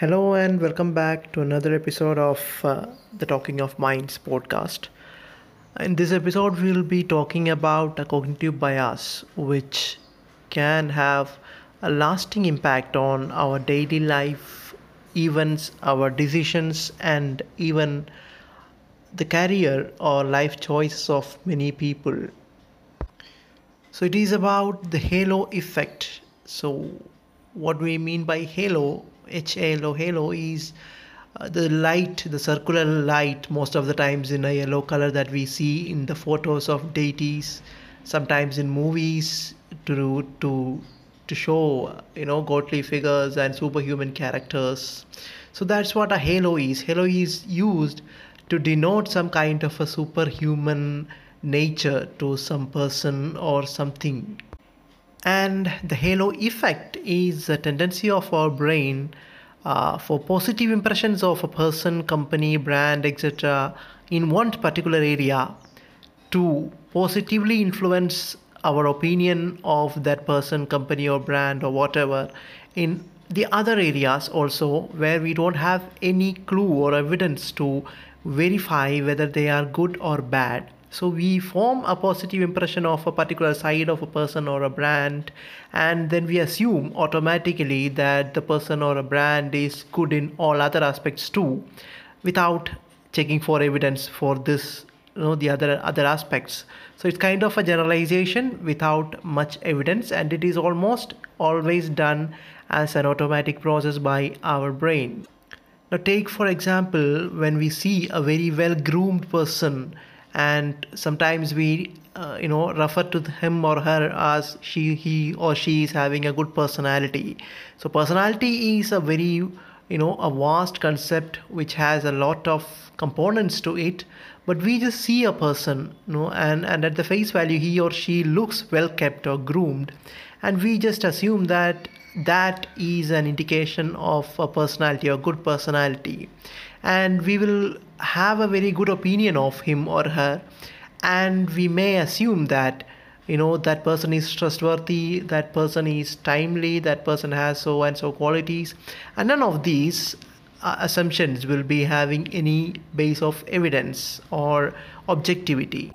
Hello and welcome back to another episode of uh, the Talking of Minds podcast. In this episode, we'll be talking about a cognitive bias which can have a lasting impact on our daily life, events, our decisions, and even the career or life choices of many people. So, it is about the halo effect. So, what we mean by halo halo halo is uh, the light the circular light most of the times in a yellow color that we see in the photos of deities sometimes in movies to to to show you know godly figures and superhuman characters. So that's what a halo is. Halo is used to denote some kind of a superhuman nature to some person or something and the halo effect is a tendency of our brain uh, for positive impressions of a person, company, brand, etc., in one particular area to positively influence our opinion of that person, company, or brand, or whatever in the other areas also where we don't have any clue or evidence to verify whether they are good or bad so we form a positive impression of a particular side of a person or a brand, and then we assume automatically that the person or a brand is good in all other aspects too, without checking for evidence for this you know the other other aspects. So it's kind of a generalization without much evidence and it is almost always done as an automatic process by our brain. Now take for example when we see a very well groomed person and sometimes we uh, you know refer to him or her as she he or she is having a good personality. So personality is a very you know a vast concept which has a lot of components to it. But we just see a person you know and and at the face value he or she looks well kept or groomed. And we just assume that that is an indication of a personality or good personality. And we will have a very good opinion of him or her and we may assume that you know that person is trustworthy that person is timely that person has so and so qualities and none of these uh, assumptions will be having any base of evidence or objectivity.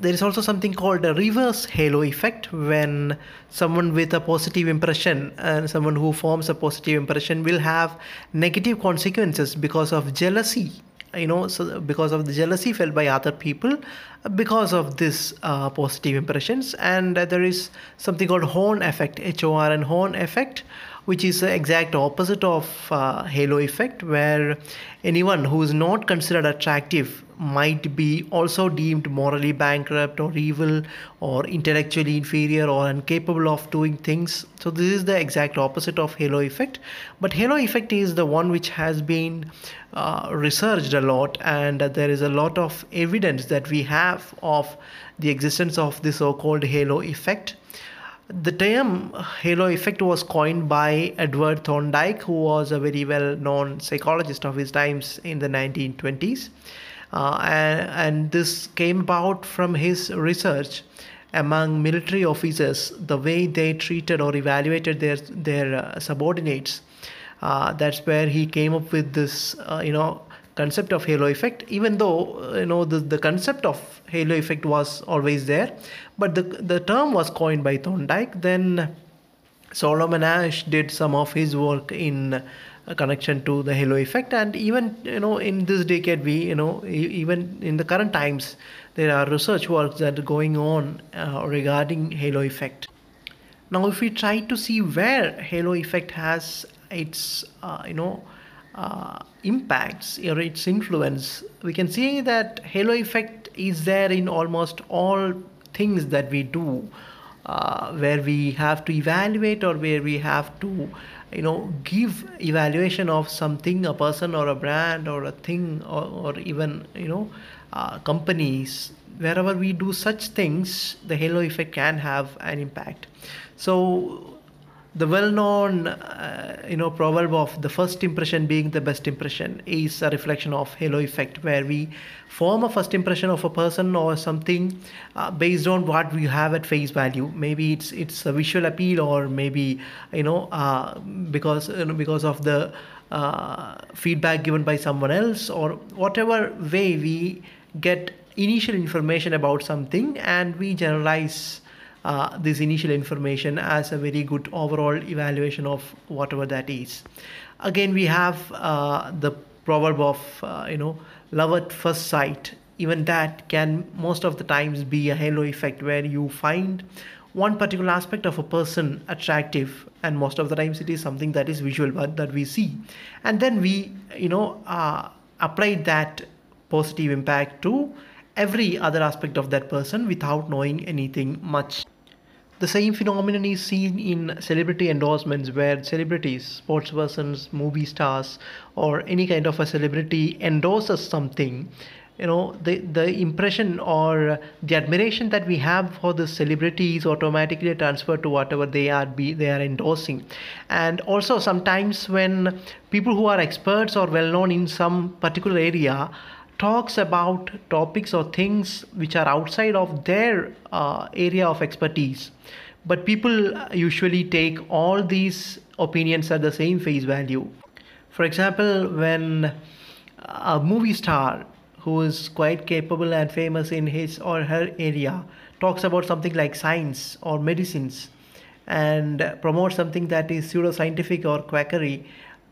There is also something called a reverse halo effect when someone with a positive impression and someone who forms a positive impression will have negative consequences because of jealousy you know so because of the jealousy felt by other people because of this uh, positive impressions. And uh, there is something called horn effect hor and horn effect which is the exact opposite of uh, halo effect where anyone who is not considered attractive might be also deemed morally bankrupt or evil or intellectually inferior or incapable of doing things. So this is the exact opposite of halo effect. But halo effect is the one which has been uh, researched a lot and there is a lot of evidence that we have of the existence of the so-called halo effect the term halo effect was coined by Edward Thorndike, who was a very well known psychologist of his times in the 1920s. Uh, and, and this came about from his research among military officers, the way they treated or evaluated their, their uh, subordinates. Uh, that's where he came up with this, uh, you know, concept of halo effect even though uh, you know the, the concept of halo effect was always there but the the term was coined by thorndike. Then Solomon Asch did some of his work in a connection to the halo effect. And even you know in this decade we you know even in the current times there are research works that are going on uh, regarding halo effect. Now if we try to see where halo effect has its uh, you know uh, impacts or its influence we can see that halo effect is there in almost all things that we do uh, where we have to evaluate or where we have to you know give evaluation of something a person or a brand or a thing or, or even you know uh, companies. Wherever we do such things the halo effect can have an impact. So the well-known uh, you know proverb of the first impression being the best impression is a reflection of halo effect where we form a first impression of a person or something uh, based on what we have at face value. Maybe it's it's a visual appeal or maybe you know uh, because you know, because of the uh, feedback given by someone else or whatever way we get initial information about something and we generalize uh, this initial information as a very good overall evaluation of whatever that is. Again, we have uh, the proverb of uh, you know love at first sight. Even that can most of the times be a halo effect where you find one particular aspect of a person attractive and most of the times it is something that is visual but that we see and then we you know uh, apply that positive impact to every other aspect of that person without knowing anything much the same phenomenon is seen in celebrity endorsements where celebrities, sportspersons, movie stars, or any kind of a celebrity endorses something. You know, the, the impression or the admiration that we have for the celebrity is automatically transferred to whatever they are be they are endorsing. And also sometimes when people who are experts or well known in some particular area talks about topics or things which are outside of their uh, area of expertise. But people usually take all these opinions at the same face value. For example when a movie star who is quite capable and famous in his or her area talks about something like science or medicines and promotes something that is pseudoscientific or quackery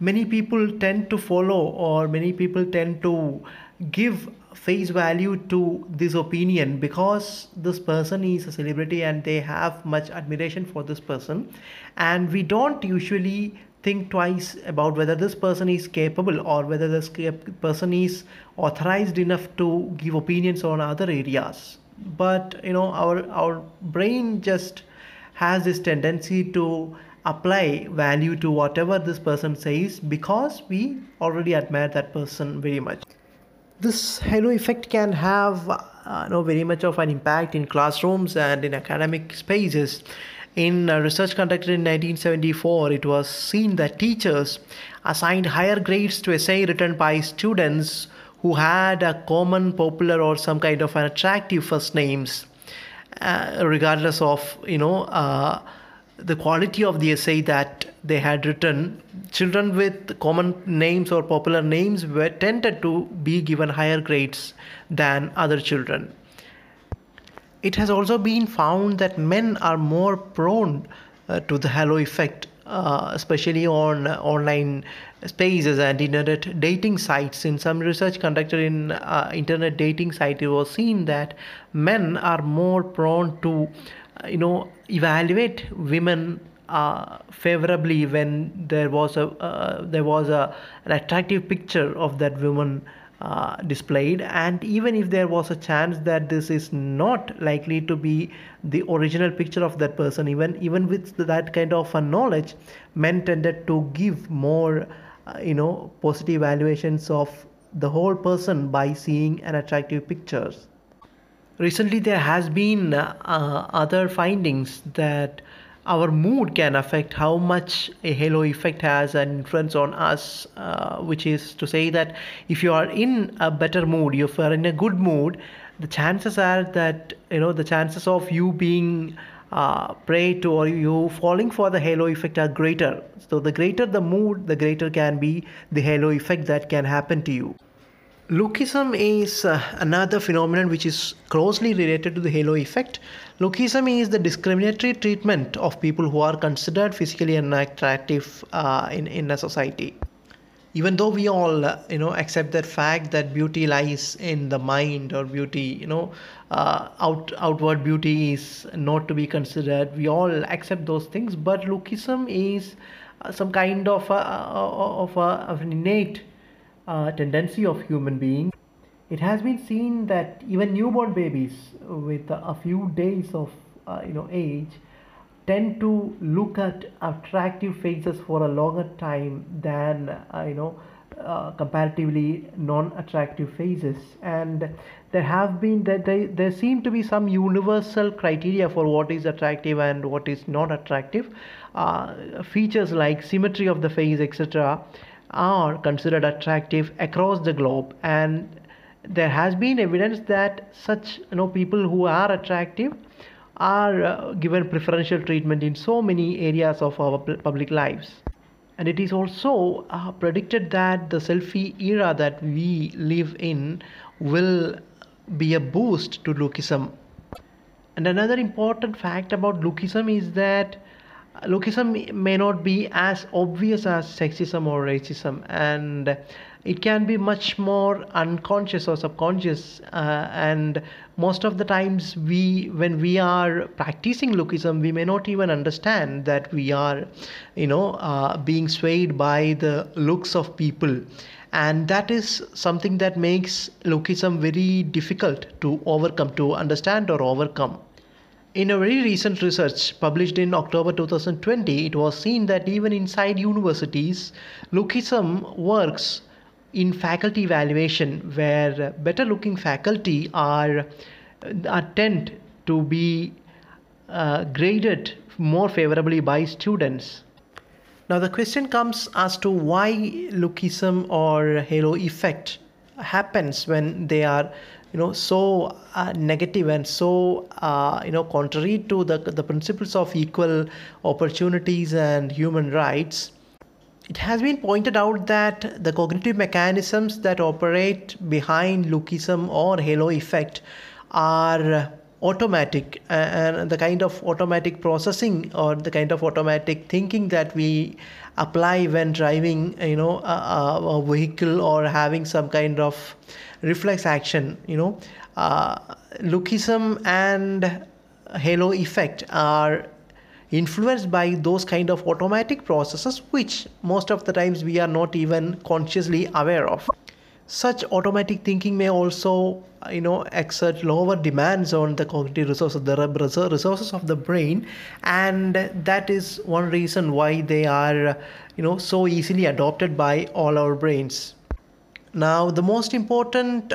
many people tend to follow or many people tend to give face value to this opinion because this person is a celebrity and they have much admiration for this person. And we don't usually think twice about whether this person is capable or whether this person is authorized enough to give opinions on other areas. But you know our our brain just has this tendency to apply value to whatever this person says because we already admire that person very much this halo effect can have uh, know, very much of an impact in classrooms and in academic spaces. In a research conducted in 1974, it was seen that teachers assigned higher grades to essay written by students who had a common, popular, or some kind of an attractive first names, uh, regardless of you know. Uh, the quality of the essay that they had written, children with common names or popular names were tended to be given higher grades than other children. It has also been found that men are more prone uh, to the halo effect, uh, especially on uh, online spaces and internet dating sites. In some research conducted in uh, internet dating site, it was seen that men are more prone to you know evaluate women uh, favorably when there was a uh, there was a an attractive picture of that woman uh, displayed. And even if there was a chance that this is not likely to be the original picture of that person even even with that kind of a knowledge men tended to give more uh, you know positive evaluations of the whole person by seeing an attractive pictures recently there has been uh, other findings that our mood can affect how much a halo effect has an influence on us uh, which is to say that if you are in a better mood if you are in a good mood the chances are that you know the chances of you being uh, prey to or you falling for the halo effect are greater. So the greater the mood the greater can be the halo effect that can happen to you Lookism is uh, another phenomenon which is closely related to the halo effect. Lookism is the discriminatory treatment of people who are considered physically unattractive uh, in, in a society. Even though we all, uh, you know, accept the fact that beauty lies in the mind or beauty, you know, uh, out outward beauty is not to be considered. We all accept those things, but Lookism is uh, some kind of a, of, a, of an innate uh, tendency of human beings. It has been seen that even newborn babies with a few days of uh, you know age tend to look at attractive faces for a longer time than uh, you know uh, comparatively non-attractive faces and there have been that there, there seem to be some universal criteria for what is attractive and what is not attractive uh, features like symmetry of the face etc are considered attractive across the globe. And there has been evidence that such you know people who are attractive are uh, given preferential treatment in so many areas of our public lives. And it is also uh, predicted that the selfie era that we live in will be a boost to lookism. And another important fact about lookism is that lookism may not be as obvious as sexism or racism and it can be much more unconscious or subconscious uh, and most of the times we when we are practicing lookism we may not even understand that we are you know uh, being swayed by the looks of people. And that is something that makes lookism very difficult to overcome to understand or overcome in a very recent research published in October 2020, it was seen that even inside universities, lookism works in faculty evaluation, where better looking faculty are, are tend to be uh, graded more favorably by students. Now, the question comes as to why lookism or halo effect happens when they are you know so uh, negative and so uh, you know contrary to the the principles of equal opportunities and human rights it has been pointed out that the cognitive mechanisms that operate behind lookism or halo effect are automatic and the kind of automatic processing or the kind of automatic thinking that we apply when driving you know a, a vehicle or having some kind of reflex action you know. Uh, lookism and halo effect are influenced by those kind of automatic processes which most of the times we are not even consciously aware of such automatic thinking may also you know exert lower demands on the cognitive resources the resources of the brain. And that is one reason why they are you know so easily adopted by all our brains. Now, the most important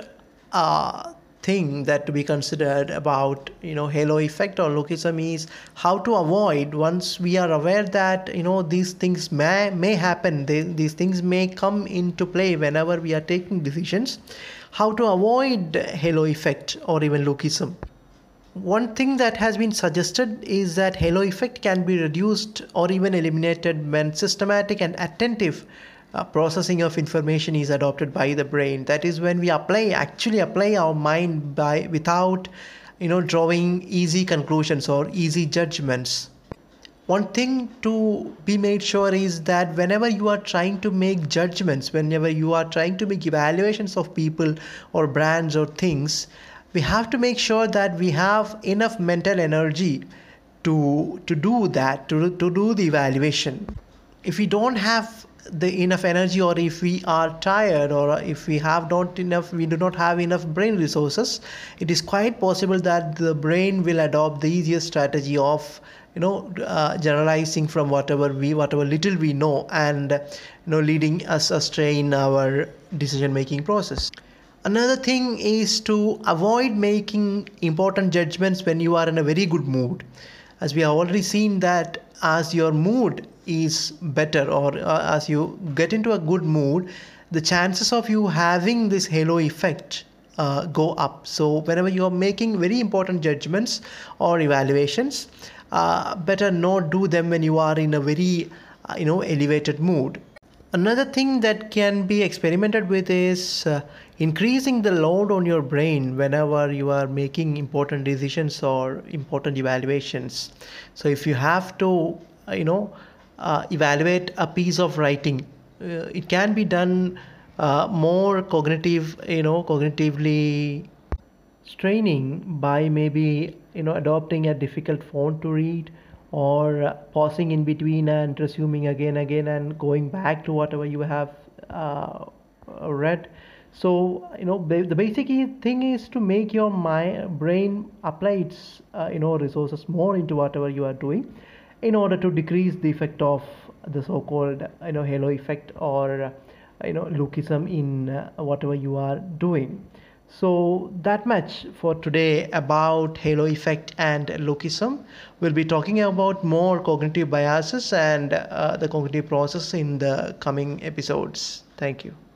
uh, thing that to be considered about you know halo effect or lookism is how to avoid once we are aware that you know these things may may happen they, these things may come into play whenever we are taking decisions how to avoid halo effect or even lookism. One thing that has been suggested is that halo effect can be reduced or even eliminated when systematic and attentive uh, processing of information is adopted by the brain. That is when we apply actually apply our mind by without you know drawing easy conclusions or easy judgments. One thing to be made sure is that whenever you are trying to make judgments whenever you are trying to make evaluations of people or brands or things we have to make sure that we have enough mental energy to to do that to, to do the evaluation. If we don't have the enough energy or if we are tired or if we have not enough we do not have enough brain resources it is quite possible that the brain will adopt the easiest strategy of you know uh, generalizing from whatever we whatever little we know and you know leading us astray in our decision making process. Another thing is to avoid making important judgments when you are in a very good mood. As we have already seen that as your mood is better or uh, as you get into a good mood the chances of you having this halo effect uh, go up. So whenever you are making very important judgments or evaluations uh, better not do them when you are in a very uh, you know elevated mood. Another thing that can be experimented with is uh, increasing the load on your brain whenever you are making important decisions or important evaluations. So if you have to uh, you know uh, evaluate a piece of writing. Uh, it can be done uh, more cognitive, you know, cognitively straining by maybe you know adopting a difficult font to read or pausing in between and resuming again again and going back to whatever you have uh, read so you know the basic thing is to make your mind brain apply its uh, you know resources more into whatever you are doing in order to decrease the effect of the so-called you know halo effect or you know lookism in uh, whatever you are doing. So that much for today about halo effect and lookism. We'll be talking about more cognitive biases and uh, the cognitive process in the coming episodes. Thank you